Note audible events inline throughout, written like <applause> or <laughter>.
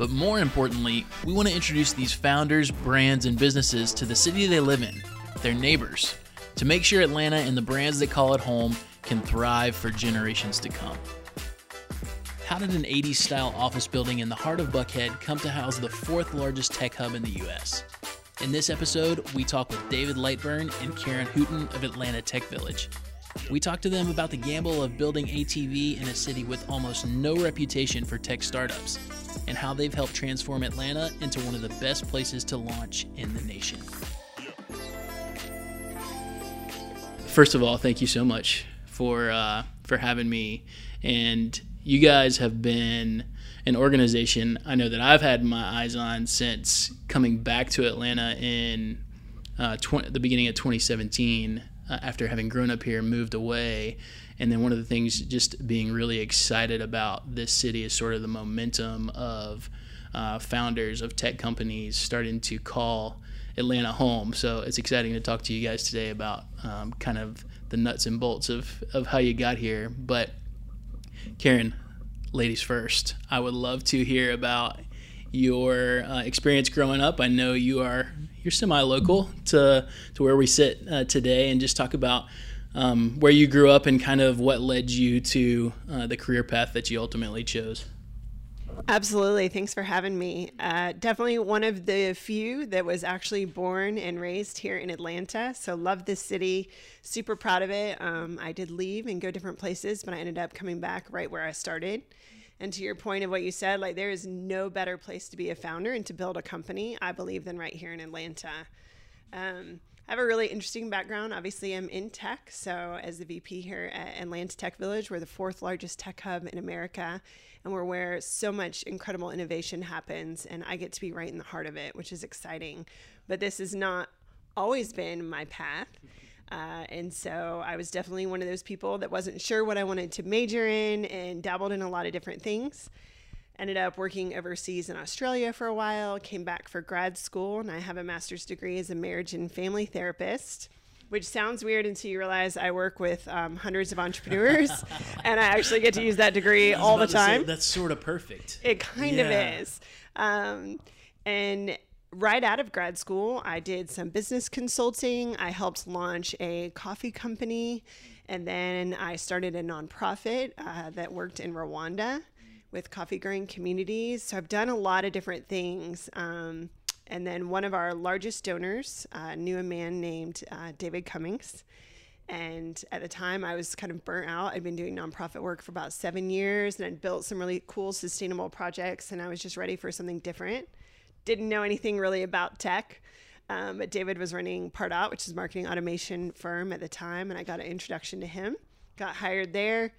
But more importantly, we want to introduce these founders, brands, and businesses to the city they live in, their neighbors, to make sure Atlanta and the brands that call it home can thrive for generations to come. How did an 80s style office building in the heart of Buckhead come to house the fourth largest tech hub in the US? In this episode, we talk with David Lightburn and Karen Hooten of Atlanta Tech Village. We talked to them about the gamble of building ATV in a city with almost no reputation for tech startups and how they've helped transform Atlanta into one of the best places to launch in the nation. First of all, thank you so much for uh, for having me. And you guys have been an organization I know that I've had my eyes on since coming back to Atlanta in uh, tw- the beginning of 2017 uh, after having grown up here, moved away, and then one of the things just being really excited about this city is sort of the momentum of uh, founders of tech companies starting to call Atlanta home. So it's exciting to talk to you guys today about um, kind of the nuts and bolts of, of how you got here. But Karen, ladies first, I would love to hear about your uh, experience growing up. I know you are you're semi-local to to where we sit uh, today, and just talk about um, where you grew up and kind of what led you to uh, the career path that you ultimately chose. Absolutely. Thanks for having me. Uh, definitely one of the few that was actually born and raised here in Atlanta. So, love this city. Super proud of it. Um, I did leave and go different places, but I ended up coming back right where I started. And to your point of what you said, like there is no better place to be a founder and to build a company, I believe, than right here in Atlanta. Um, I have a really interesting background. Obviously, I'm in tech. So, as the VP here at Atlanta Tech Village, we're the fourth largest tech hub in America, and we're where so much incredible innovation happens. And I get to be right in the heart of it, which is exciting. But this has not always been my path. Uh, and so I was definitely one of those people that wasn't sure what I wanted to major in and dabbled in a lot of different things ended up working overseas in Australia for a while, came back for grad school, and I have a master's degree as a marriage and family therapist. Which sounds weird until you realize I work with um, hundreds of entrepreneurs, <laughs> and I actually get to use that degree all the time. Say, that's sort of perfect. It kind yeah. of is. Um, and right out of grad school, I did some business consulting. I helped launch a coffee company, and then I started a nonprofit uh, that worked in Rwanda with coffee growing communities. So I've done a lot of different things. Um, and then one of our largest donors uh, knew a man named uh, David Cummings. And at the time, I was kind of burnt out. I'd been doing nonprofit work for about seven years and I'd built some really cool, sustainable projects. And I was just ready for something different. Didn't know anything really about tech. Um, but David was running Pardot, which is a marketing automation firm at the time. And I got an introduction to him, got hired there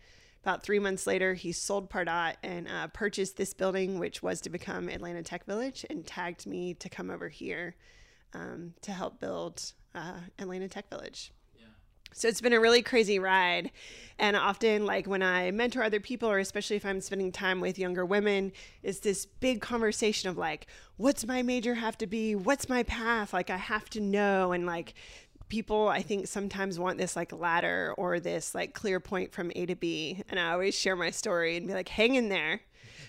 about three months later, he sold Pardot and uh, purchased this building, which was to become Atlanta Tech Village, and tagged me to come over here um, to help build uh, Atlanta Tech Village. So it's been a really crazy ride. And often, like when I mentor other people, or especially if I'm spending time with younger women, it's this big conversation of like, what's my major have to be? What's my path? Like, I have to know. And like, people I think sometimes want this like ladder or this like clear point from A to B. And I always share my story and be like, hang in there.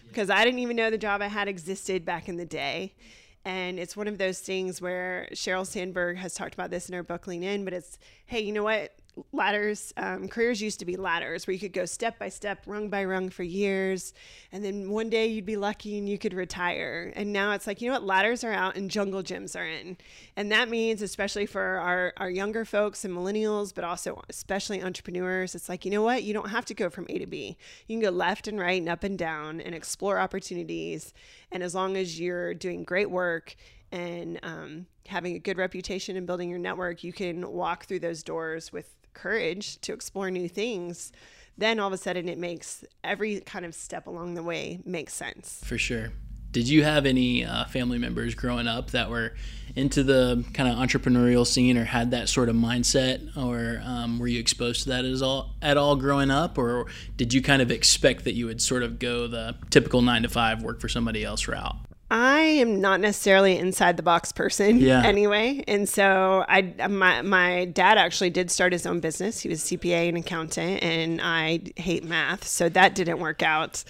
Because I didn't even know the job I had existed back in the day. And it's one of those things where Sheryl Sandberg has talked about this in her book Lean In, but it's, hey, you know what? Ladders um, careers used to be ladders where you could go step by step rung by rung for years. And then one day you'd be lucky and you could retire. And now it's like you know what? Ladders are out and jungle gyms are in. And that means especially for our, our younger folks and millennials but also especially entrepreneurs it's like you know what? You don't have to go from a to b. You can go left and right and up and down and explore opportunities. And as long as you're doing great work and um, having a good reputation and building your network, you can walk through those doors with courage to explore new things, then all of a sudden it makes every kind of step along the way makes sense. For sure. Did you have any uh, family members growing up that were into the kind of entrepreneurial scene or had that sort of mindset, or um, were you exposed to that as all at all growing up, or did you kind of expect that you would sort of go the typical nine to five work for somebody else route? I am not necessarily inside the box person Yeah. <laughs> anyway. And so I my my dad actually did start his own business. He was CPA and accountant and I hate math, so that didn't work out.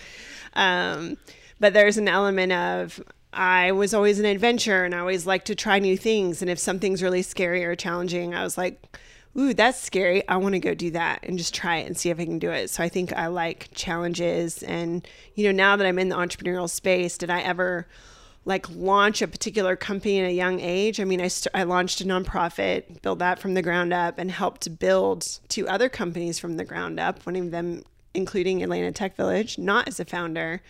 Um, but there's an element of I was always an adventurer and I always like to try new things and if something's really scary or challenging, I was like Ooh, that's scary. I want to go do that and just try it and see if I can do it. So I think I like challenges. And, you know, now that I'm in the entrepreneurial space, did I ever like launch a particular company in a young age. I mean, I, st- I launched a nonprofit, built that from the ground up, and helped build two other companies from the ground up, one of them including Atlanta Tech Village, not as a founder.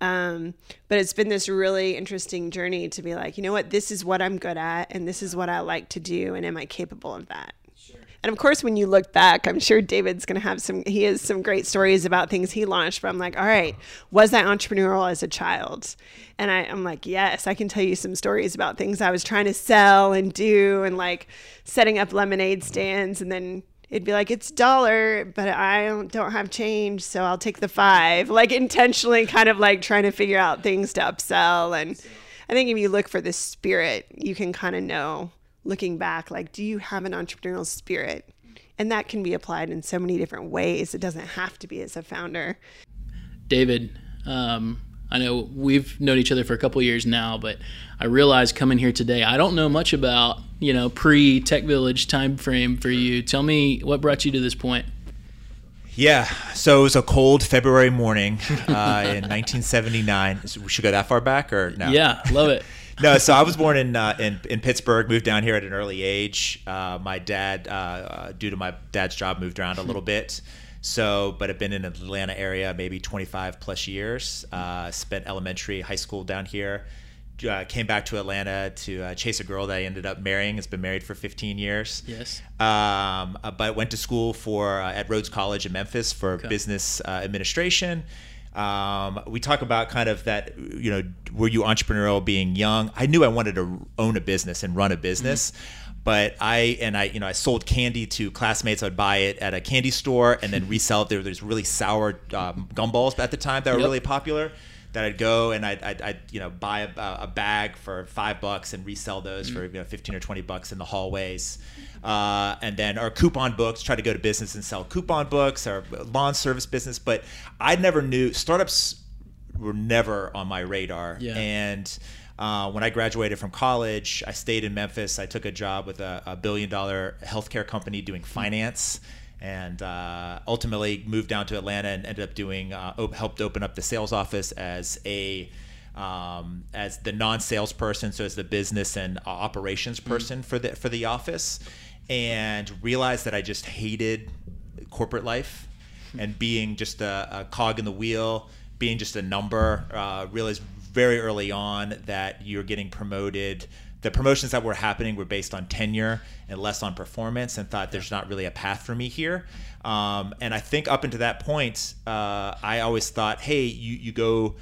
Um, but it's been this really interesting journey to be like, you know what, this is what I'm good at, and this is what I like to do, and am I capable of that? And of course, when you look back, I'm sure David's going to have some, he has some great stories about things he launched. But I'm like, all right, was I entrepreneurial as a child? And I, I'm like, yes, I can tell you some stories about things I was trying to sell and do and like setting up lemonade stands. And then it'd be like, it's dollar, but I don't, don't have change. So I'll take the five, like intentionally kind of like trying to figure out things to upsell. And I think if you look for the spirit, you can kind of know looking back, like, do you have an entrepreneurial spirit? And that can be applied in so many different ways. It doesn't have to be as a founder. David, um, I know we've known each other for a couple years now, but I realized coming here today, I don't know much about you know pre Tech Village time frame for you. Tell me what brought you to this point. Yeah, so it was a cold February morning uh, in <laughs> 1979. We should go that far back, or no? Yeah, love it. No, so I was born in, uh, in in Pittsburgh. Moved down here at an early age. Uh, my dad, uh, due to my dad's job, moved around a little bit. So, but I've been in the Atlanta area maybe 25 plus years. Uh, spent elementary, high school down here. Uh, came back to Atlanta to uh, chase a girl that I ended up marrying. Has been married for 15 years. Yes. Um, uh, but went to school for uh, at Rhodes College in Memphis for Okay. business uh, administration. Um, we talk about kind of that, you know, were you entrepreneurial being young? I knew I wanted to own a business and run a business. But I and I, you know, I sold candy to classmates. I'd buy it at a candy store and then resell it. There were these really sour um, gumballs at the time that were Yep. really popular. That I'd go and I'd, I'd, I'd you know buy a, a bag for five bucks and resell those for you know, fifteen or twenty bucks in the hallways, uh, and then our coupon books. Try to go to business and sell coupon books or lawn service business. But I never knew startups were never on my radar. Yeah. And uh, when I graduated from college, I stayed in Memphis. I took a job with a, a billion dollar healthcare company doing finance. And uh, ultimately moved down to Atlanta and ended up doing uh, op- helped open up the sales office as a um, as the non-salesperson, so as the business and uh, operations person for the for the office, and realized that I just hated corporate life and being just a, a cog in the wheel, being just a number. Uh, realized very early on that you're getting promoted. The promotions that were happening were based on tenure and less on performance, and thought there's not really a path for me here. Um, and I think up until that point, uh, I always thought, hey, you you go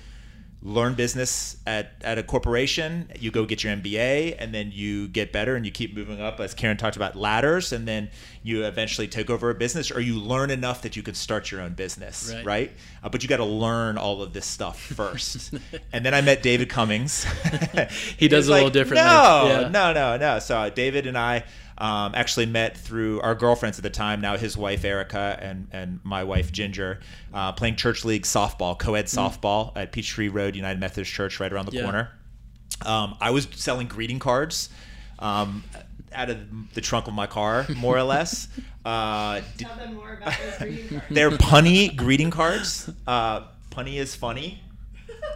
learn business at, at a corporation, you go get your MBA, and then you get better and you keep moving up, as Karen talked about, ladders, and then you eventually take over a business, or you learn enough that you could start your own business, Right. right? Uh, but you got to learn all of this stuff <laughs> first. and then I met David Cummings. <laughs> He does was a little like, differently. No, Yeah. no, no, no. So uh, David and I um, actually met through our girlfriends at the time. Now his wife Erica and and my wife Ginger uh, playing church league softball, co-ed softball at Peachtree Road United Methodist Church, right around the Mm. Yeah. corner. Um, I was selling greeting cards. Um, out of the trunk of my car, more or <laughs> less. Uh, d- Tell them more about those greeting <laughs> cards. they're punny greeting cards. Uh, punny is funny,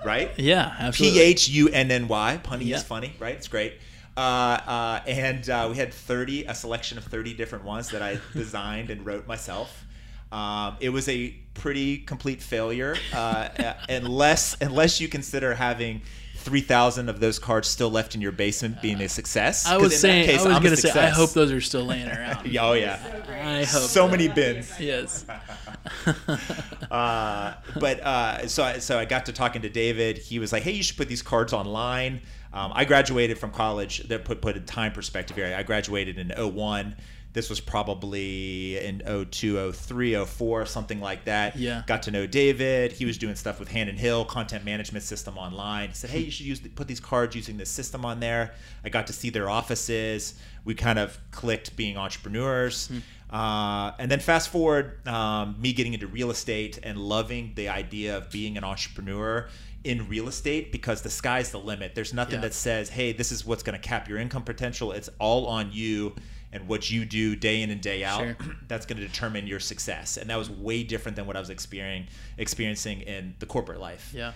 right? Yeah, absolutely. P H U N N Y. Punny Yeah. is funny, right? It's great. Uh, uh, and uh, we had 30, a selection of 30 different ones that I <laughs> designed and wrote myself. Um, it was a pretty complete failure, uh, uh, unless unless you consider having 3,000 of those cards still left in your basement being a success. I 'Cause was in that saying, case, I was I'm going to say, I hope those are still laying around. <laughs> Oh yeah, I hope so many bins. Yes. <laughs> <laughs> uh, but uh, so I, so I got to talking to David. He was like, "Hey, you should put these cards online." Um, I graduated from college. That put put a time perspective here. I graduated in 01 this was probably in 02, 03, 04, something like that. Yeah. Got to know David. He was doing stuff with Hannon Hill, content management system online. He said, hey, you should use put these cards using this system on there. I got to see their offices. We kind of clicked being entrepreneurs. Hmm. Uh, and then fast forward, um, me getting into real estate and loving the idea of being an entrepreneur in real estate because the sky's the limit. There's nothing yeah. that says, hey, this is what's going to cap your income potential. It's all on you and what you do day in and day out sure. <clears throat> that's going to determine your success and that was way different than what i was experiencing experiencing in the corporate life yeah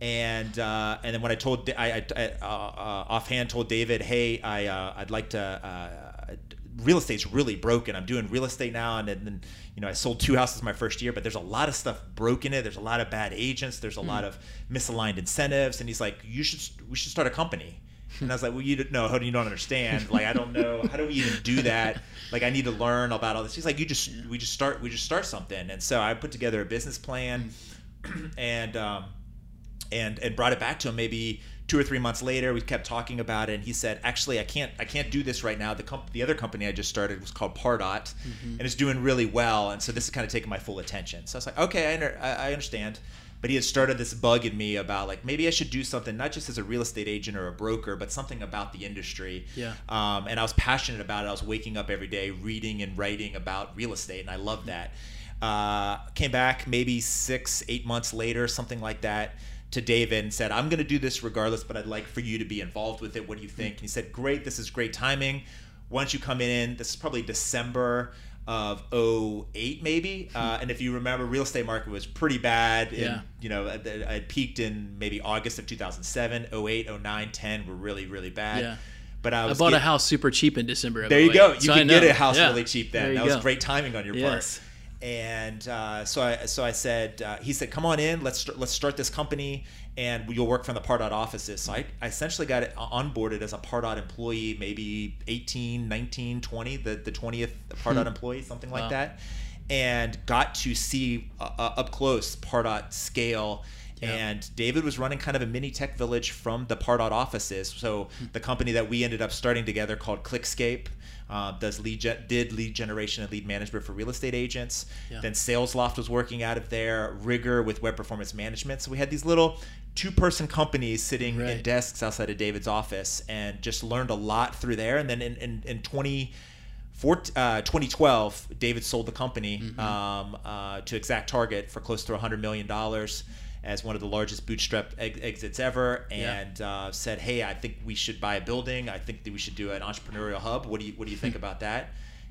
and uh, and then when I told I, I uh, uh, offhand told David, hey, I uh, I'd like to. Real estate's really broken. I'm doing real estate now, and then you know I sold two houses my first year, but there's a lot of stuff broken in it. There's a lot of bad agents. There's a mm. lot of misaligned incentives, and he's like, you should we should start a company. And I was like, well, you don't know. How do you don't understand? Like, I don't know. How do we even do that? Like, I need to learn about all this. He's like, you just, we just start, we just start something. And so I put together a business plan, <clears throat> and um, and and brought it back to him maybe two or three months later. We kept talking about it, and he said, actually, I can't, I can't do this right now. The comp- the other company I just started was called Pardot, mm-hmm. and it's doing really well. And so this is kind of taking my full attention. So I was like, okay, I, under, I, I understand but he had started this bug in me about like maybe I should do something not just as a real estate agent or a broker, but something about the industry. Yeah. Um, and I was passionate about it. I was waking up every day reading and writing about real estate, and I loved that. Uh, came back maybe six, eight months later, something like that, to David and said, "I'm going to do this regardless, but I'd like for you to be involved with it. What do you think?" And he said, "Great. This is great timing." Once you come in, this is probably December of 08 maybe uh, and if you remember real estate market was pretty bad in, yeah. you know it peaked in maybe august of 2007 08 09 10 were really really bad yeah. but I, I bought getting, a house super cheap in December. there you go. You so can get a house yeah. really cheap then. That go. was great timing on your yes. part and uh, so I so I said uh, he said come on in let's start, let's start this company and you'll work from the Pardot offices so I, I essentially got it onboarded as a Pardot employee maybe 18 19 20 the, the 20th Pardot hmm. employee something like wow. that and got to see uh, uh up close Pardot scale yeah. And David was running kind of a mini tech village from the Pardot offices. So hmm. the company that we ended up starting together called Clickscape uh, does lead ge- did lead generation and lead management for real estate agents. Yeah. Then SalesLoft was working out of there. Rigor with web performance management. So we had these little two-person companies sitting right. in desks outside of David's office, and just learned a lot through there. And then in in, in 20 for, uh, 2012, David sold the company mm-hmm. um, uh, to Exact Target for close to $100 million as one of the largest bootstrap exits ever, and yeah. uh, said, "Hey, I think we should buy a building. I think that we should do an entrepreneurial hub. What do you What do you think <laughs> about that?"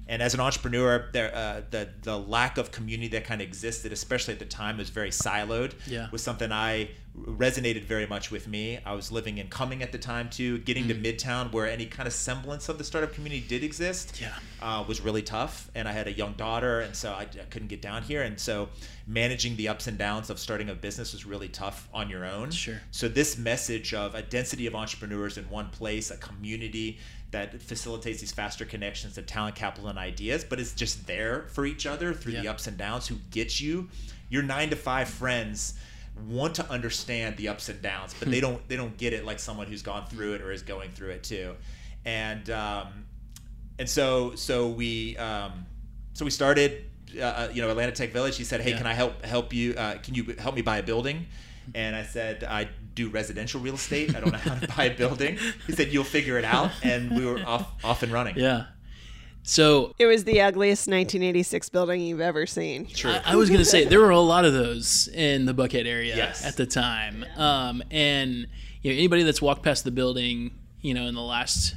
And as an entrepreneur, there uh, the the lack of community that kind of existed, especially at the time, was very siloed. Yeah. was something I resonated very much with me. I was living in Cumming at the time too. Getting mm. to Midtown, where any kind of semblance of the startup community did exist, yeah. uh, was really tough. And I had a young daughter, and so I, I, couldn't get down here. And so managing the ups and downs of starting a business was really tough on your own. Sure. So this message of a density of entrepreneurs in one place, a community that facilitates these faster connections to talent, capital, and ideas, but it's just there for each other through yeah. the ups and downs. Who gets you? Your nine to five friends want to understand the ups and downs, but they <laughs> don't they don't get it like someone who's gone through it or is going through it too. And um, and so so we um, so we started uh, uh you know Atlanta Tech Village. He said, "Hey, yeah. can I help help you? Uh, can you help me buy a building?" And I said, "I do residential real estate. I don't know how to buy a building." He said, "You'll figure it out." And we were off off and running. Yeah. So it was the ugliest 1986 building you've ever seen. True. I, I was going to say there were a lot of those in the Buckhead area yes. at the time, um, and you know anybody that's walked past the building, you know, in the last,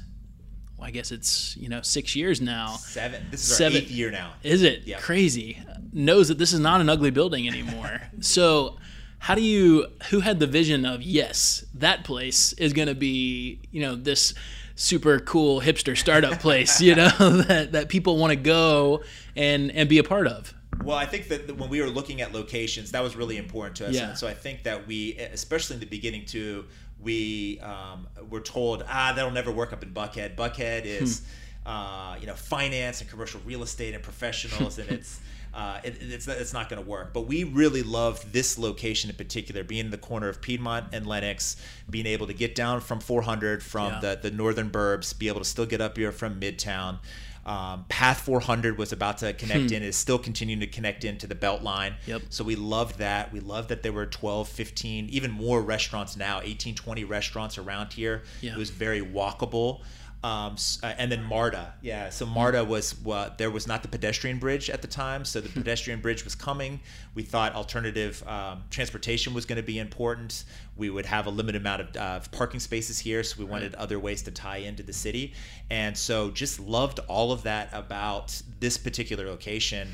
well, I guess it's you know six years now. Seven. This is Seven. our eighth year now. Is it yep. crazy? Knows that this is not an ugly building anymore. <laughs> so how do you who had the vision of yes that place is going to be you know this super cool hipster startup <laughs> place, you know, <laughs> that, that people want to go and, and be a part of. Well, I think that when we were looking at locations, that was really important to us. Yeah. And so I think that we, especially in the beginning too, we um, were told, ah, that'll never work up in Buckhead. Buckhead is. Hmm uh, you know finance and commercial real estate and professionals, and it's <laughs> uh, it, it's it's not going to work. But we really loved this location in particular, being in the corner of Piedmont and Lenox, being able to get down from 400 from Yeah. the the northern burbs, be able to still get up here from Midtown. Um, Path 400 was about to connect in, is still continuing to connect into the Beltline. Yep. So we loved that. We loved that there were 12, 15, even more restaurants now, 18, 20 restaurants around here. Yeah. It was very walkable. Um, uh, and then MARTA, yeah. So MARTA was well, there was not the pedestrian bridge at the time, so the <laughs> pedestrian bridge was coming. We thought alternative um, transportation was going to be important. We would have a limited amount of uh, parking spaces here, so we wanted other ways to tie into the city. And so just loved all of that about this particular location,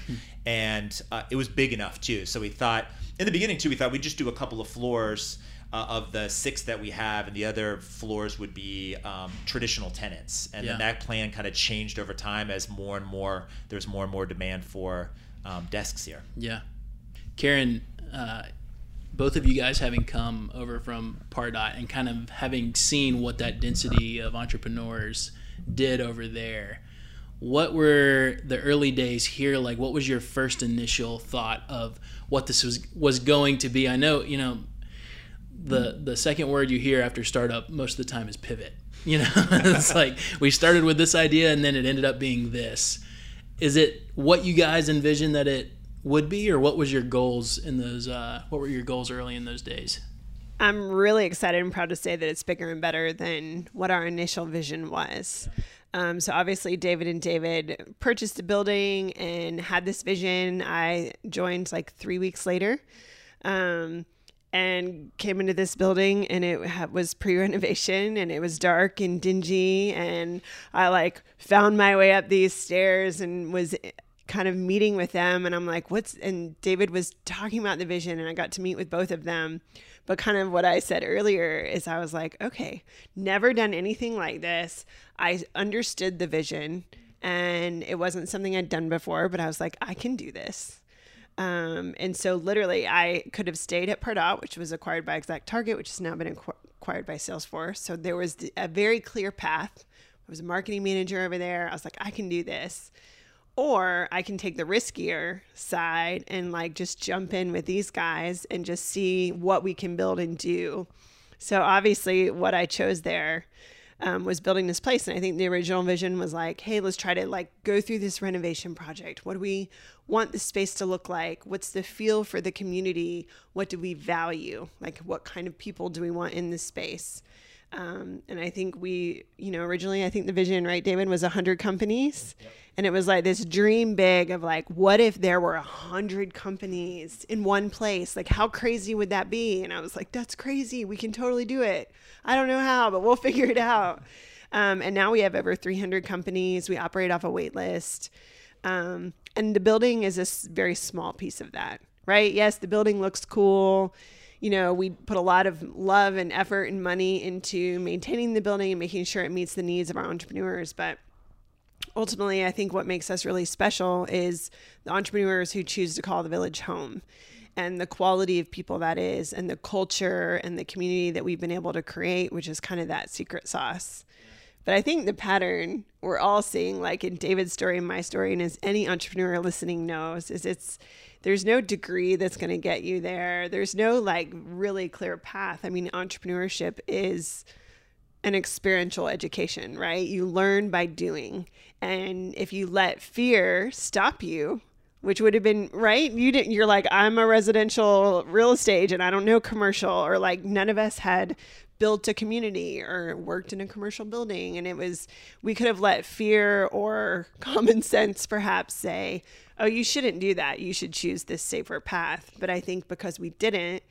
and uh, it was big enough too. So we thought in the beginning too, we thought we'd just do a couple of floors uh, of the six that we have, and the other floors would be um, traditional tenants. And Yeah. then that plan kind of changed over time as more and more there's more and more demand for um, desks here. Yeah. Karen, uh, both of you guys having come over from Pardot and kind of having seen what that density of entrepreneurs did over there, what were the early days here like? What was your first initial thought of what this was was going to be? I know, you know, the the second word you hear after startup most of the time is pivot. <laughs> You know, <laughs> it's like we started with this idea and then it ended up being this. Is it what you guys envisioned that it would be, or what was your goals in those? Uh, what were your goals early in those days? I'm really excited and proud to say that it's bigger and better than what our initial vision was. Um, so obviously, David and David purchased a building and had this vision. I joined like three weeks later, um, and came into this building, and it ha- was pre-renovation, and it was dark and dingy, and I like found my way up these stairs and was eh, kind of meeting with them and I'm like what's and David was talking about the vision and I got to meet with both of them. But kind of what I said earlier is I was like okay never done anything like this. I understood the vision and it wasn't something I'd done before but I was like I can do this um, and so literally I could have stayed at Pardot which was acquired by Exact Target which has now been acqu- acquired by Salesforce. So there was a very clear path. I was a marketing manager over there. I was like I can do this. Or I can take the riskier side and like just jump in with these guys and just see what we can build and do. So obviously, what I chose there um, was building this place, and I think the original vision was like, hey, let's try to like go through this renovation project. What do we want the space to look like? What's the feel for the community? What do we value? Like, what kind of people do we want in this space? Um, and I think we, you know, originally I think the vision, right, David, was 100 companies. And it was like this dream big of like, what if there were 100 companies in one place? Like, how crazy would that be? And I was like, that's crazy. We can totally do it. I don't know how, but we'll <laughs> figure it out. Um, and now we have over 300 companies. We operate off a wait list. Um, and the building is a very small piece of that, right? Yes, the building looks cool you know, we put a lot of love and effort and money into maintaining the building and making sure it meets the needs of our entrepreneurs. But ultimately, I think what makes us really special is the entrepreneurs who choose to call the village home and the quality of people that is, and the culture and the community that we've been able to create, which is kind of that secret sauce. But I think the pattern we're all seeing, like in David's story and my story, and as any entrepreneur listening knows, is it's there's no degree that's going to get you there. There's no like really clear path. I mean, entrepreneurship is an experiential education, right? You learn by doing. And if you let fear stop you, which would have been right, you didn't you're like I'm a residential real estate and I don't know commercial or like none of us had built a community or worked in a commercial building and it was we could have let fear or <laughs> common sense perhaps say oh you shouldn't do that. You should choose this safer path. But i think because we didn't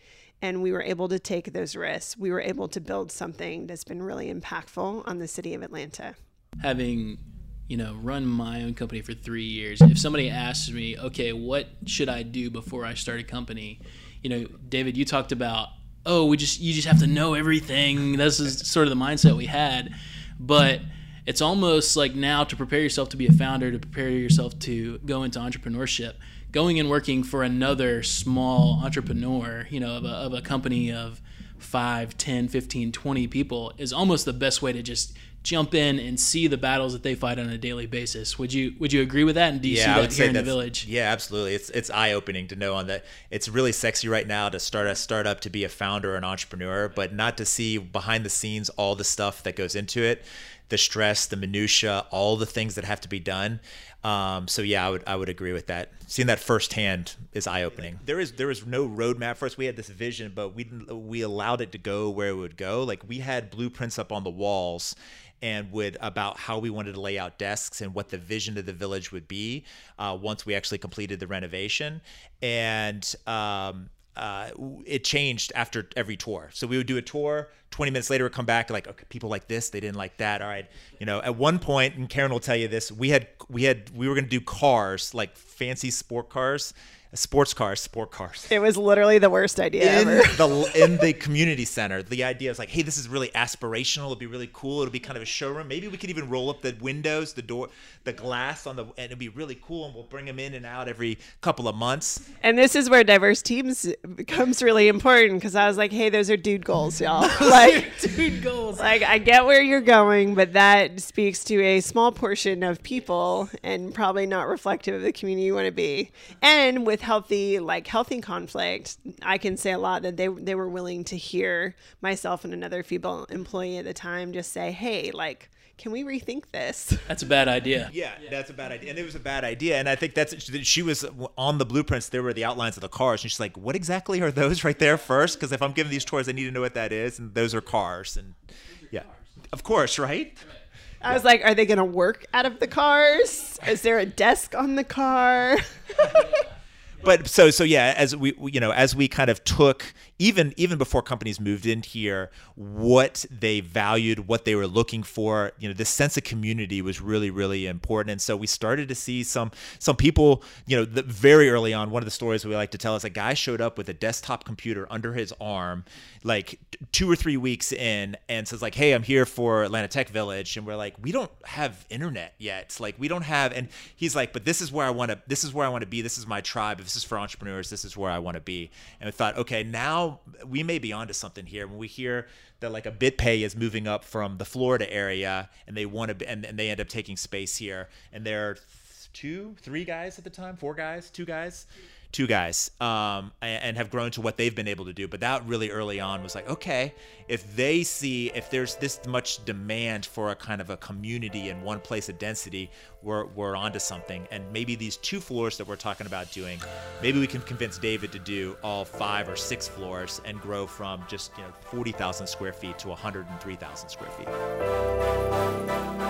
and we were able to take those risks we were able to build something that's been really impactful on the city of atlanta. Having you know run my own company for three years if somebody asks me okay what should i do before i start a company? You know david you talked about oh we just you just have to know everything. This is sort of the mindset we had. But it's almost like now to prepare yourself to be a founder to prepare yourself to go into entrepreneurship going and working for another small entrepreneur you know of a, of a company of 5 10 15 20 people is almost the best way to just jump in and see the battles that they fight on a daily basis. Would you would you agree with that? And do you yeah, see that here in the village? Yeah, absolutely. It's it's eye opening to know on that. It's really sexy right now to start a startup, to be a founder, or an entrepreneur, but not to see behind the scenes all the stuff that goes into it, the stress, the minutia, all the things that have to be done. Um, so yeah, I would I would agree with that. Seeing that firsthand is eye opening. There is there was no roadmap for us. We had this vision, but we we allowed it to go where it would go. Like we had blueprints up on the walls and would about how we wanted to lay out desks and what the vision of the village would be uh, once we actually completed the renovation and um, uh, it changed after every tour. So we would do a tour 20 minutes later we'd come back like okay, people like this they didn't like that all right. You know at one point and karen will tell you this we had we had we were to do cars like fancy sport cars sports cars sport cars It was literally the worst idea in ever. the <laughs> in the community center. The idea is like, hey, this is really aspirational. It'll be really cool. It'll be kind of a showroom. Maybe we could even roll up the windows, the door, the glass on the, and it'll be really cool. And we'll bring them in and out every couple of months. And this is where diverse teams becomes really important because I was like, hey, those are dude goals, y'all. <laughs> <laughs> like, Dude goals. like I get where you're going, but that speaks to a small portion of people and probably not reflective of the community you want to be. And with healthy, like healthy conflict, I can say a lot that they they were willing to hear myself and another female employee at the time just say, hey, like, can we rethink this? <laughs> That's a bad idea. Yeah, that's a bad idea. And it was a bad idea. And I think that's she was on the blueprints. There were the outlines of the cars, and she's like, "What exactly are those right there first? Because if I'm giving these tours, I need to know what that is. And those are cars. And yeah, of course, right? I was like, are they going to work out of the cars? Is there a desk on the car? <laughs> but so so yeah as we you know as we kind of took even even before companies moved in here what they valued what they were looking for you know this sense of community was really really important. And so we started to see some some people you know the, very early on one of the stories we like to tell is a guy showed up with a desktop computer under his arm like two or three weeks in and says like hey i'm here for atlanta tech village. And we're like we don't have internet yet. Like we don't have and he's like but this is where i want to this is where i want to be. This is my tribe. If this is for entrepreneurs. This is where i want to be. And we thought okay now we may be onto something here. When we hear that like a BitPay is moving up from the Florida area and they want to and, and they end up taking space here and there are two three guys at the time four guys two guys two guys um, and, have grown to what they've been able to do. But that really early on was like okay if they see if there's this much demand for a kind of a community in one place of density we're, we're onto something. And maybe these two floors that we're talking about doing maybe we can convince david to do all five or six floors and grow from just you know 40000 square feet to 103000 square feet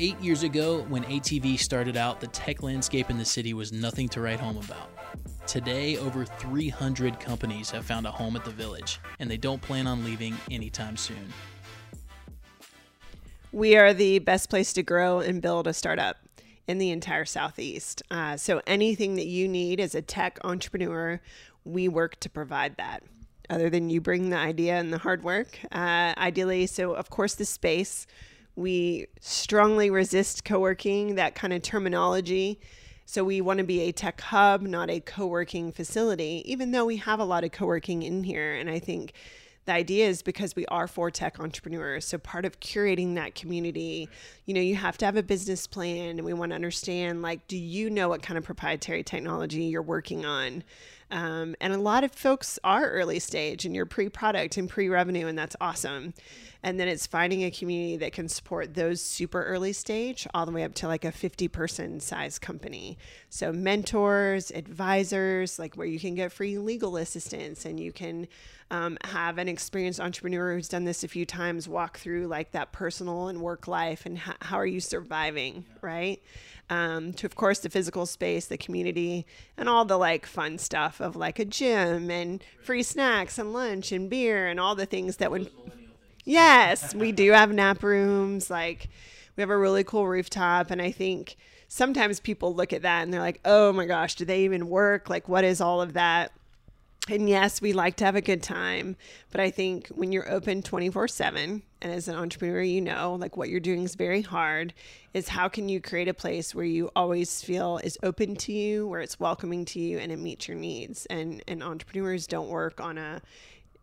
Eight years ago, when ATV started out, the tech landscape in the city was nothing to write home about. Today, over 300 companies have found a home at the village, and they don't plan on leaving anytime soon. We are the best place to grow and build a startup in the entire Southeast. Uh, so, anything that you need as a tech entrepreneur, we work to provide that. Other than you bring the idea and the hard work, uh, ideally. So, of course, the space. We strongly resist co working, that kind of terminology. So, we want to be a tech hub, not a co working facility, even though we have a lot of co working in here. And I think the idea is because we are for tech entrepreneurs. So part of curating that community, you know, you have to have a business plan and we want to understand like, do you know what kind of proprietary technology you're working on? Um, and a lot of folks are early stage and you're pre product and pre revenue, and that's awesome. And then it's finding a community that can support those super early stage all the way up to like a 50 person size company. So, mentors, advisors, like where you can get free legal assistance and you can um, have an experienced entrepreneur who's done this a few times walk through like that personal and work life and how are you surviving, right? Um, to, of course, the physical space, the community, and all the like fun stuff of like a gym and free snacks and lunch and beer and all the things that would. Yes, we do have nap rooms. Like, we have a really cool rooftop. And I think sometimes people look at that and they're like, oh my gosh, do they even work? Like, what is all of that? And yes, we like to have a good time, but I think when you're open 24 7, and as an entrepreneur, you know, like what you're doing is very hard, is how can you create a place where you always feel is open to you, where it's welcoming to you, and it meets your needs. And, and entrepreneurs don't work on a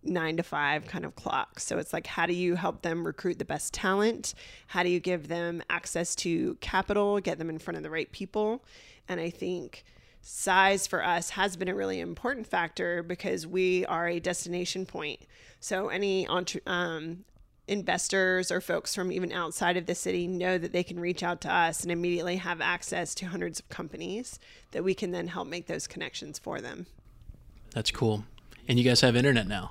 nine to five kind of clock. So it's like, how do you help them recruit the best talent? How do you give them access to capital, get them in front of the right people? And I think size for us has been a really important factor because we are a destination point. So any entre- um, investors or folks from even outside of the city know that they can reach out to us and immediately have access to hundreds of companies that we can then help make those connections for them. That's cool. And you guys have internet now.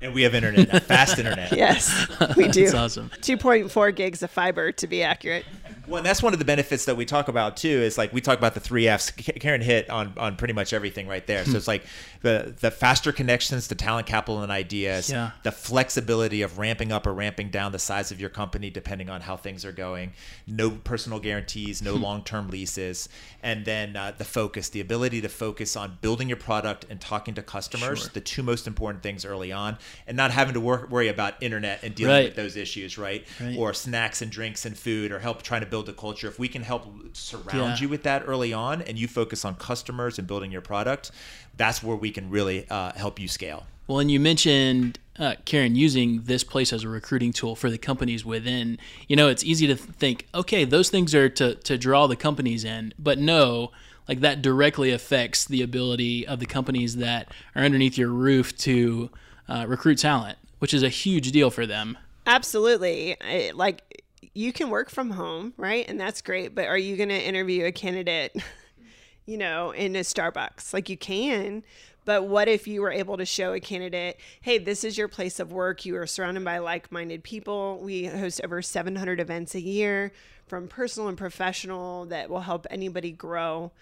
And we have internet, now, fast <laughs> internet. yes, we <laughs> do. That's awesome. 2.4 gigs of fiber to be accurate. Well, and that's one of the benefits that we talk about too. Is like we talk about the three Fs. Karen hit on on pretty much everything right there. So it's like the the faster connections to talent, capital, and ideas. Yeah. The flexibility of ramping up or ramping down the size of your company depending on how things are going. No personal guarantees, no long term leases, and then uh, the focus, the ability to focus on building your product and talking to customers. Sure. The two most important things early on, and not having to work, worry about internet and dealing Right. with those issues, right? Right. Or snacks and drinks and food, or help trying to build a culture. If we can help surround Yeah. you with that early on, and you focus on customers and building your product, that's where we can really uh, help you scale. Well, and you mentioned uh, Karen using this place as a recruiting tool for the companies within. You know, it's easy to think, okay, those things are to to draw the companies in, but no, like that directly affects the ability of the companies that are underneath your roof to uh, recruit talent, which is a huge deal for them. Absolutely. I, like you can work from home, right? And that's great. But are you going to interview a candidate, <laughs> you know, in a Starbucks? Like you can. But what if you were able to show a candidate, hey, this is your place of work. You are surrounded by like minded people. We host over 700 events a year from personal and professional that will help anybody grow.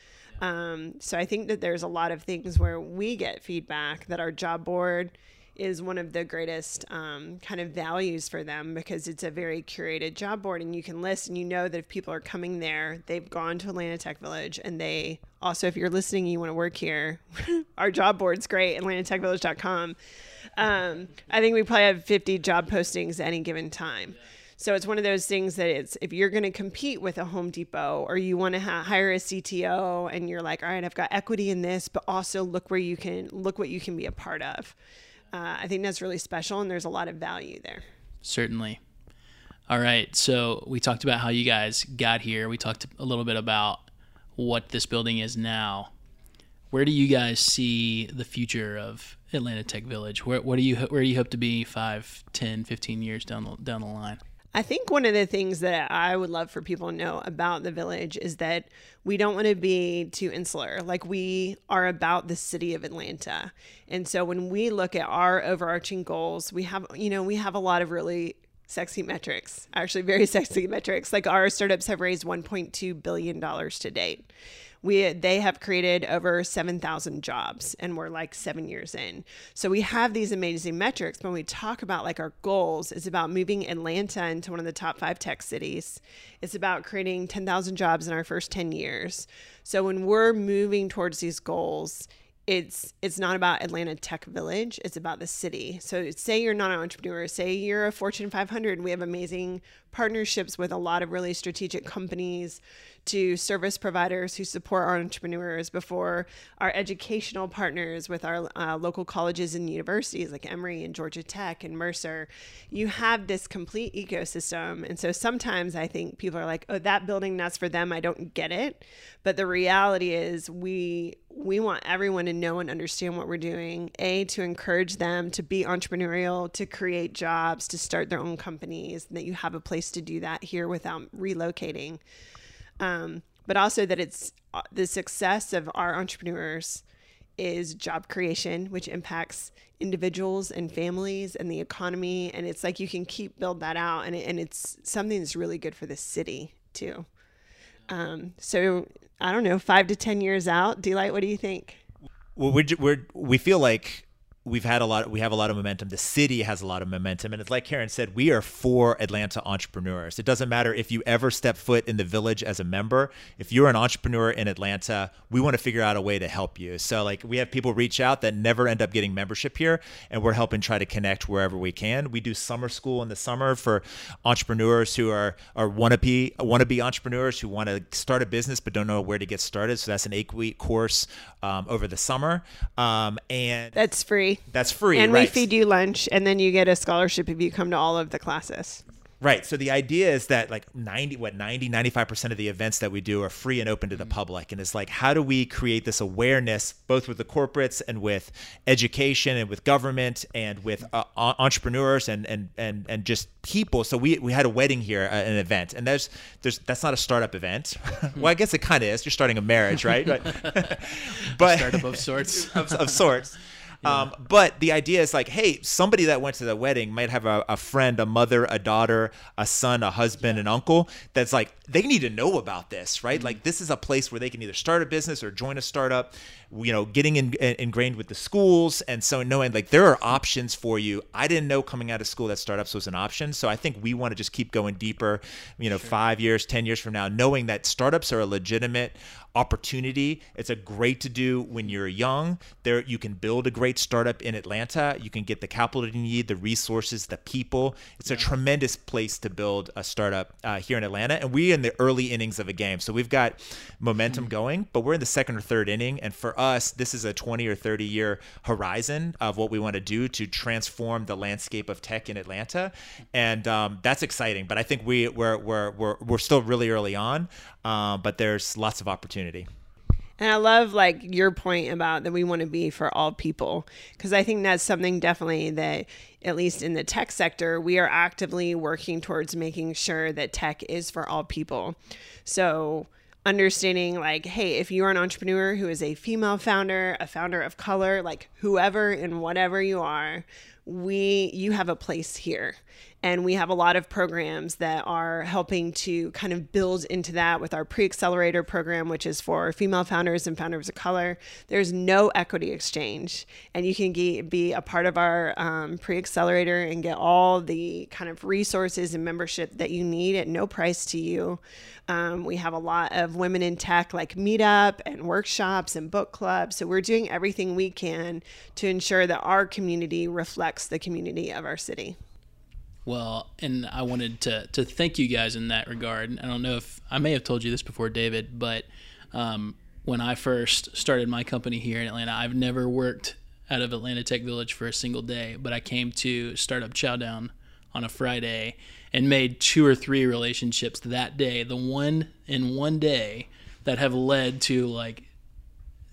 Um, so I think that there's a lot of things where we get feedback that our job board is one of the greatest um, kind of values for them because it's a very curated job board and you can list and you know that if people are coming there they've gone to atlanta tech village and they also if you're listening and you want to work here <laughs> our job board's great atlantatechvillage.com um, i think we probably have 50 job postings at any given time so it's one of those things that it's if you're going to compete with a Home Depot or you want to ha- hire a CTO and you're like, all right, I've got equity in this, but also look where you can look what you can be a part of. Uh, I think that's really special, and there's a lot of value there. Certainly. All right. So we talked about how you guys got here. We talked a little bit about what this building is now. Where do you guys see the future of Atlanta Tech Village? Where, what do you where do you hope to be 5, 10, 15 years down the, down the line? I think one of the things that I would love for people to know about the village is that we don't want to be too insular. Like we are about the city of Atlanta. And so when we look at our overarching goals, we have, you know, we have a lot of really sexy metrics, actually very <laughs> sexy metrics. Like our startups have raised 1.2 billion dollars to date. We they have created over 7,000 jobs and we're like 7 years in. So we have these amazing metrics when we talk about like our goals it's about moving Atlanta into one of the top 5 tech cities. It's about creating 10,000 jobs in our first 10 years. So when we're moving towards these goals, it's it's not about Atlanta Tech Village. It's about the city. So say you're not an entrepreneur. Say you're a Fortune 500. We have amazing partnerships with a lot of really strategic companies to service providers who support our entrepreneurs before our educational partners with our uh, local colleges and universities like Emory and Georgia Tech and Mercer. You have this complete ecosystem. And so sometimes I think people are like, oh, that building, that's for them. I don't get it. But the reality is we we want everyone to know and understand what we're doing. A, to encourage them to be entrepreneurial, to create jobs, to start their own companies, and that you have a place to do that here without relocating. Um, but also that it's uh, the success of our entrepreneurs is job creation, which impacts individuals and families and the economy. And it's like you can keep build that out, and, it, and it's something that's really good for the city too. Um, so I don't know, five to ten years out, Delight, what do you think? Well, we're, we're we feel like we've had a lot we have a lot of momentum. The city has a lot of momentum. And it's like karen said we are for atlanta entrepreneurs. It doesn't matter if you ever step foot in the village as a member. If you're an entrepreneur in atlanta we want to figure out a way to help you. So like we have people reach out that never end up getting membership here and we're helping try to connect wherever we can. We do summer school in the summer for entrepreneurs who are are wannabe wannabe entrepreneurs who want to start a business but don't know where to get started. So that's an eight week course um, over the summer. Um, and That's free. Free. That's free, And we feed you lunch, and then you get a scholarship if you come to all of the classes. Right. So the idea is that like 90, what 90, 95% of the events that we do are free and open to the public. And it's like, how do we create this awareness both with the corporates and with education and with government and with uh, entrepreneurs and, and, and, and just people. So we, we had a wedding here, uh, an event and there's, there's, that's not a startup event. <laughs> well, I guess it kind of is. You're starting a marriage, right? Right. <laughs> <laughs> but Startup of sorts. of, of sorts. Um, but the idea is like, hey, somebody that went to the wedding might have a, a friend, a mother, a daughter, a son, a husband, an uncle that's like, they need to know about this, right? Like, this is a place where they can either start a business or join a startup, you know, getting in, in- ingrained with the schools. And so knowing like there are options for you. I didn't know coming out of school that startups was an option. So I think we want to just keep going deeper, you know, five years, 10 years from now, knowing that startups are a legitimate opportunity. It's a great to do when you're young. There you can build a great startup in Atlanta. You can get the capital you need, the resources, the people. It's a tremendous place to build a startup uh, here in Atlanta. And we're in the early innings of a game. So we've got momentum going, but we're in the second or third inning. And for us, this is a 20 or 30 year horizon of what we want to do to transform the landscape of tech in Atlanta. And um, that's exciting. But I think we, we're, we're, we're, we're still really early on, um, but there's lots of opportunity. And I love like your point about that we want to be for all people because I think that's something definitely that at least in the tech sector we are actively working towards making sure that tech is for all people. So understanding like hey if you're an entrepreneur who is a female founder a founder of color like whoever and whatever you are we you have a place here. And we have a lot of programs that are helping to kind of build into that with our pre-accelerator program which is for female founders and founders of color. There's no equity exchange. And you can be a part of our um, pre-accelerator and get all the kind of resources and membership that you need at no price to you. Um, we have a lot of women in tech like meetup and workshops and book clubs. So we're doing everything we can to ensure that our community reflects the community of our city Well, and I wanted to to thank you guys in that regard. I don't know if I may have told you this before, David, but um, when I first started my company here in Atlanta, I've never worked out of Atlanta Tech Village for a single day, but I came to Startup Chowdown on a Friday and made two or three relationships that day. The one in one day that have led to like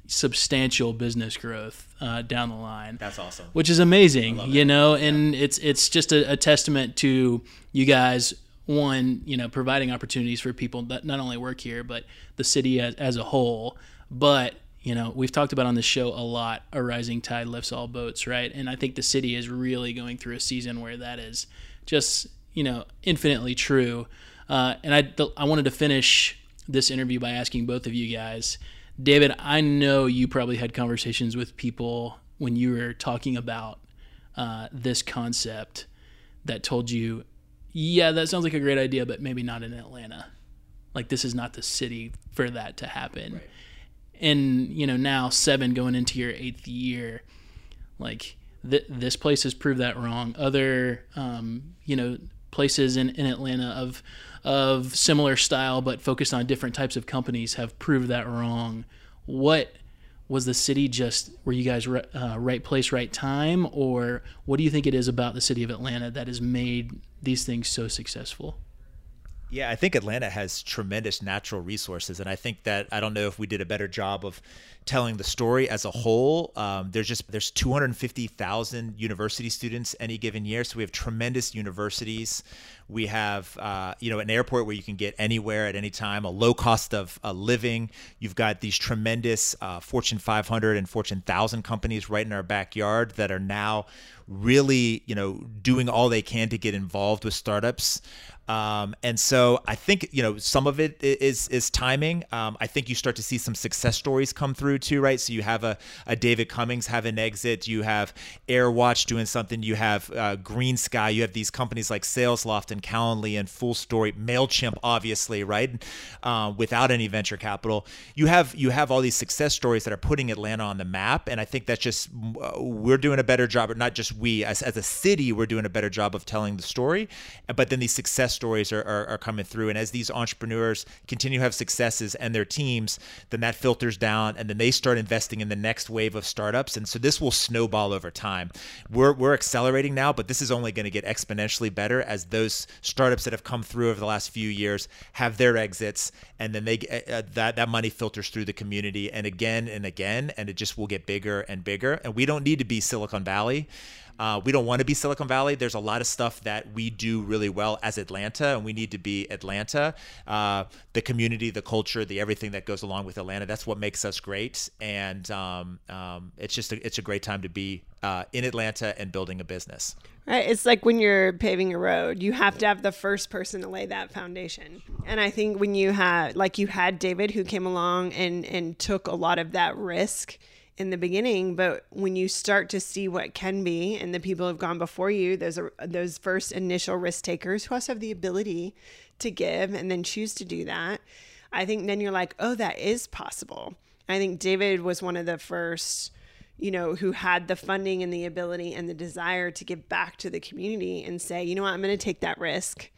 substantial business growth uh, down the line That's awesome. which is amazing, you know, and it's it's just a, a testament to you guys. One, you know, providing opportunities for people that not only work here, but the city as, as a whole. But you know, we've talked about on the show a lot. A rising tide lifts all boats, right? And I think the city is really going through a season where that is just you know infinitely true. Uh, and I I wanted to finish this interview by asking both of you guys, David. I know you probably had conversations with people when you were talking about uh, this concept that told you, yeah, that sounds like a great idea, but maybe not in Atlanta. Like this is not the city for that to happen. And you know now seven going into your eighth year, like th- this place has proved that wrong. Other um, you know places in, in Atlanta of of similar style but focused on different types of companies have proved that wrong. What was the city just were you guys uh, right place right time or what do you think it is about the city of Atlanta that has made these things so successful? Yeah, I think Atlanta has tremendous natural resources, and I think that I don't know if we did a better job of telling the story as a whole. Um, there's just there's 250,000 university students any given year, so we have tremendous universities. We have uh, you know an airport where you can get anywhere at any time, a low cost of uh, living. You've got these tremendous uh, Fortune 500 and Fortune 1000 companies right in our backyard that are now really you know doing all they can to get involved with startups. Um, and so I think you know some of it is is timing. Um, I think you start to see some success stories come through too, right? So you have a, a David Cummings have an exit. You have AirWatch doing something. You have uh, GreenSky. You have these companies like SalesLoft and Calendly and FullStory, Mailchimp, obviously, right? Uh, without any venture capital, you have you have all these success stories that are putting Atlanta on the map. And I think that's just uh, we're doing a better job, or not just we as as a city, we're doing a better job of telling the story. But then these success stories are, are, are coming through. And as these entrepreneurs continue to have successes and their teams, then that filters down and then they start investing in the next wave of startups. And so this will snowball over time. We're, we're accelerating now, but this is only going to get exponentially better as those startups that have come through over the last few years have their exits and then they uh, uh that, that money filters through the community and again and again, and it just will get bigger and bigger. And we don't need to be Silicon Valley. Uh, we don't want to be Silicon Valley. There's a lot of stuff that we do really well as Atlanta, and we need to be Atlanta. Uh, the community, the culture, the everything that goes along with Atlanta. That's what makes us great, and um, um, it's just a, it's a great time to be uh, in Atlanta and building a business. Right. It's like when you're paving a road, you have to have the first person to lay that foundation. And I think when you had, like you had David who came along and and took a lot of that risk in the beginning, but when you start to see what can be, and the people have gone before you, those are those first initial risk takers who also have the ability to give and then choose to do that. I think then you're like, oh, that is possible. I think David was one of the first, you know, who had the funding and the ability and the desire to give back to the community and say, you know what, I'm going to take that risk.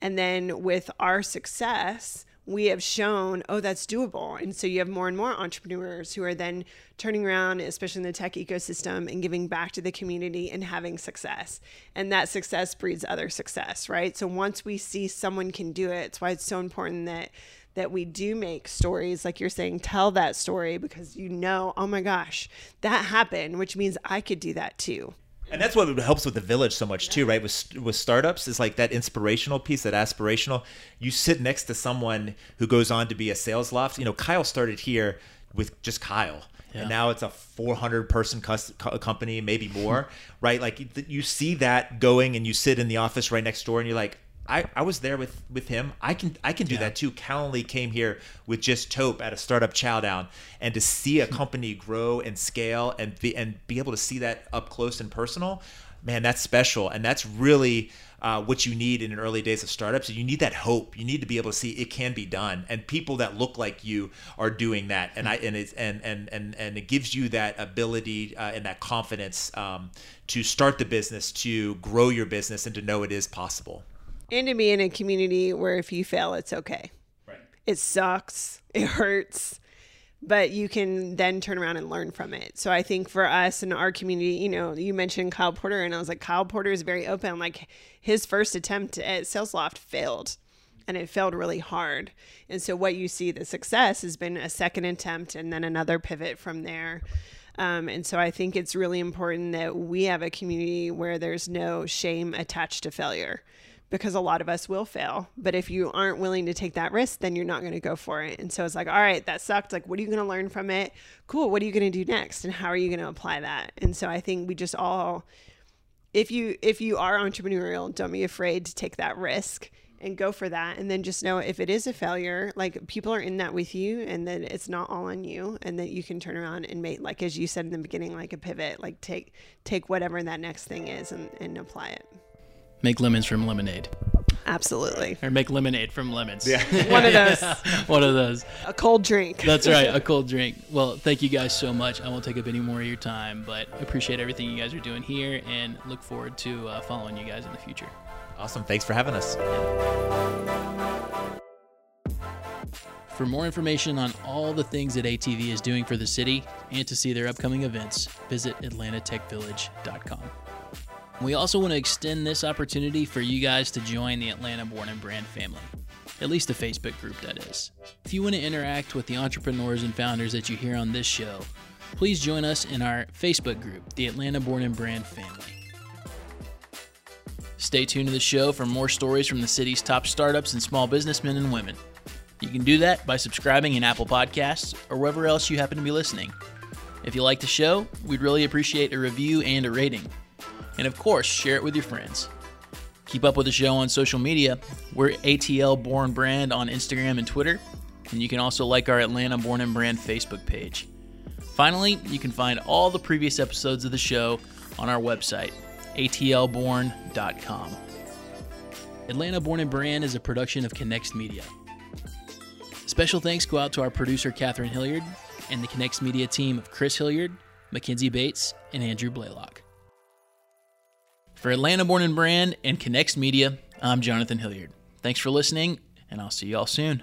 And then with our success, we have shown, oh, that's doable. And so you have more and more entrepreneurs who are then turning around, especially in the tech ecosystem, and giving back to the community and having success. And that success breeds other success, right? So once we see someone can do it, it's why it's so important that that we do make stories like you're saying tell that story because you know oh my gosh that happened which means i could do that too and that's what helps with the village so much too, right? With with startups is like that inspirational piece, that aspirational. You sit next to someone who goes on to be a SalesLoft. You know, Kyle started here with just Kyle. Yeah. And now it's a 400 person company, maybe more, <laughs> right? Like you see that going, and you sit in the office right next door, and you're like, I, I was there with with him. I can I can do yeah. that too. Calendly came here with just Tope at a startup chowdown, and to see a <laughs> company grow and scale and be and be able to see that up close and personal, man, that's special, and that's really uh, what you need in the early days of startups. You need that hope. You need to be able to see it can be done, and people that look like you are doing that, and I and it's and and and and it gives you that ability uh, and that confidence um, to start the business, to grow your business, and to know it is possible and to be in a community where if you fail, it's okay. Right. It sucks. <laughs> It hurts. But you can then turn around and learn from it. So I think for us in our community, you know, you mentioned Kyle Porter, and I was like, Kyle Porter is very open. Like his first attempt at SalesLoft failed and it failed really hard. And so what you see the success has been a second attempt and then another pivot from there. Um, and so I think it's really important that we have a community where there's no shame attached to failure because a lot of us will fail. But if you aren't willing to take that risk, then you're not going to go for it. And so it's like, all right, that sucked. Like, what are you going to learn from it? Cool. What are you going to do next? And how are you going to apply that? And so I think we just all, if you if you are entrepreneurial, don't be afraid to take that risk and go for that. And then just know if it is a failure, like people are in that with you, and then it's not all on you, and that you can turn around and make, like as you said in the beginning, like a pivot, like take take whatever that next thing is and, and apply it. Make lemons from lemonade. Absolutely. Or make lemonade from lemons. Yeah. <laughs> One of those. One of those. A cold drink. That's right, a <laughs> cold drink. Well, thank you guys so much. I won't take up any more of your time, but appreciate everything you guys are doing here and look forward to uh, following you guys in the future. Awesome. Thanks for having us. For more information on all the things that ATV is doing for the city and to see their upcoming events, visit atlantatechvillage.com. We also want to extend this opportunity for you guys to join the Atlanta Born and Brand family, at least the Facebook group, that is. If you want to interact with the entrepreneurs and founders that you hear on this show, please join us in our Facebook group, the Atlanta Born and Brand family. Stay tuned to the show for more stories from the city's top startups and small businessmen and women. You can do that by subscribing in Apple Podcasts or wherever else you happen to be listening. If you like the show, we'd really appreciate a review and a rating. And of course, share it with your friends. Keep up with the show on social media. We're ATL Born Brand on Instagram and Twitter, and you can also like our Atlanta Born and Brand Facebook page. Finally, you can find all the previous episodes of the show on our website, atlborn.com. Atlanta Born and Brand is a production of Connext Media. Special thanks go out to our producer, Katherine Hilliard, and the Connext Media team of Chris Hilliard, Mackenzie Bates, and Andrew Blaylock. For Atlanta Born and Brand and Connext Media, I'm Jonathan Hilliard. Thanks for listening, and I'll see you all soon.